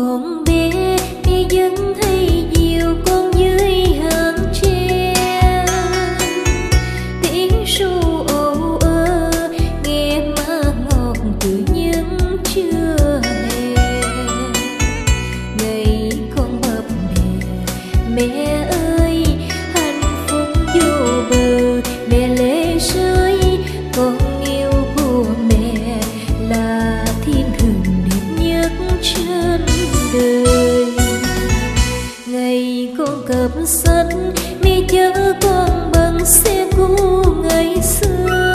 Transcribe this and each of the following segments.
con bé vẫn thấy nhiều con dưới hàng tre tiếng ru âu ơ nghe má ngọt từ những chưa hè ngày con bập bề mẹ ơi con cập sắt mi chớ con bằng xe cũ ngày xưa.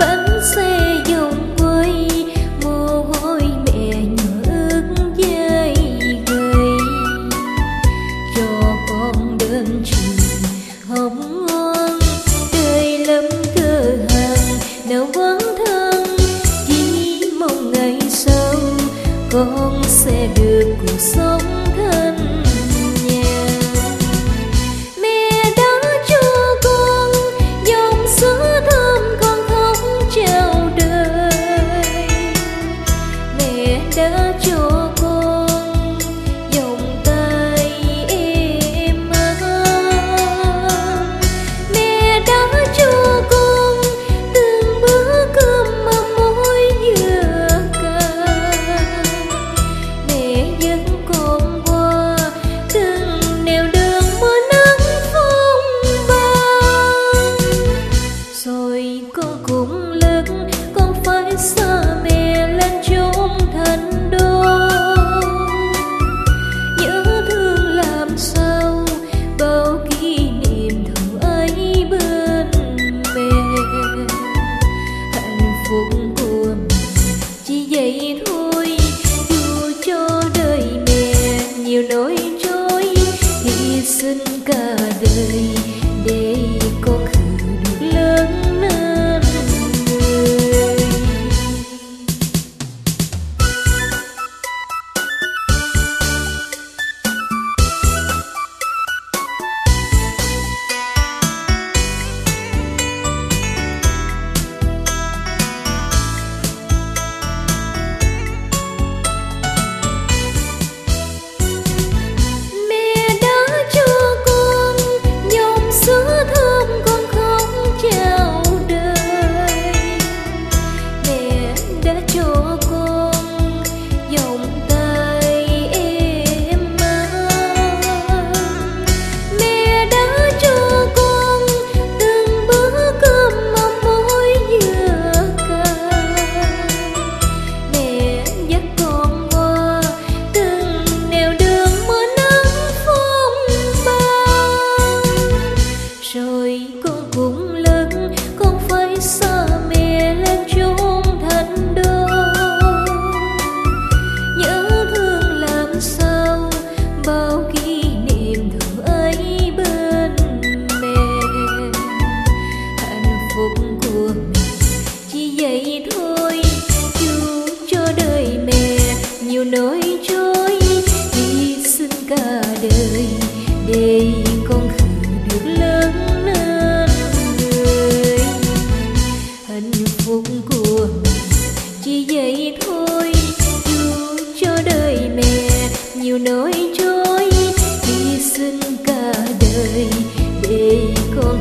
Bánh xe vòng quay, mồ hôi mẹ nhớ dây gầy. Cho con đơn trường hồng ngon tươi lắm cơ hàng nào vắng thân. Chỉ mong ngày sau, con sẽ được cuộc sống 小酒 xuân cả đời để thôi chu cho đời mẹ nhiều nỗi trôi. Hy sinh cả đời để con khử được lớn lên đời hạnh phúc của mình chỉ vậy thôi. Chu cho đời mẹ nhiều nỗi trôi. Hy sinh cả đời để con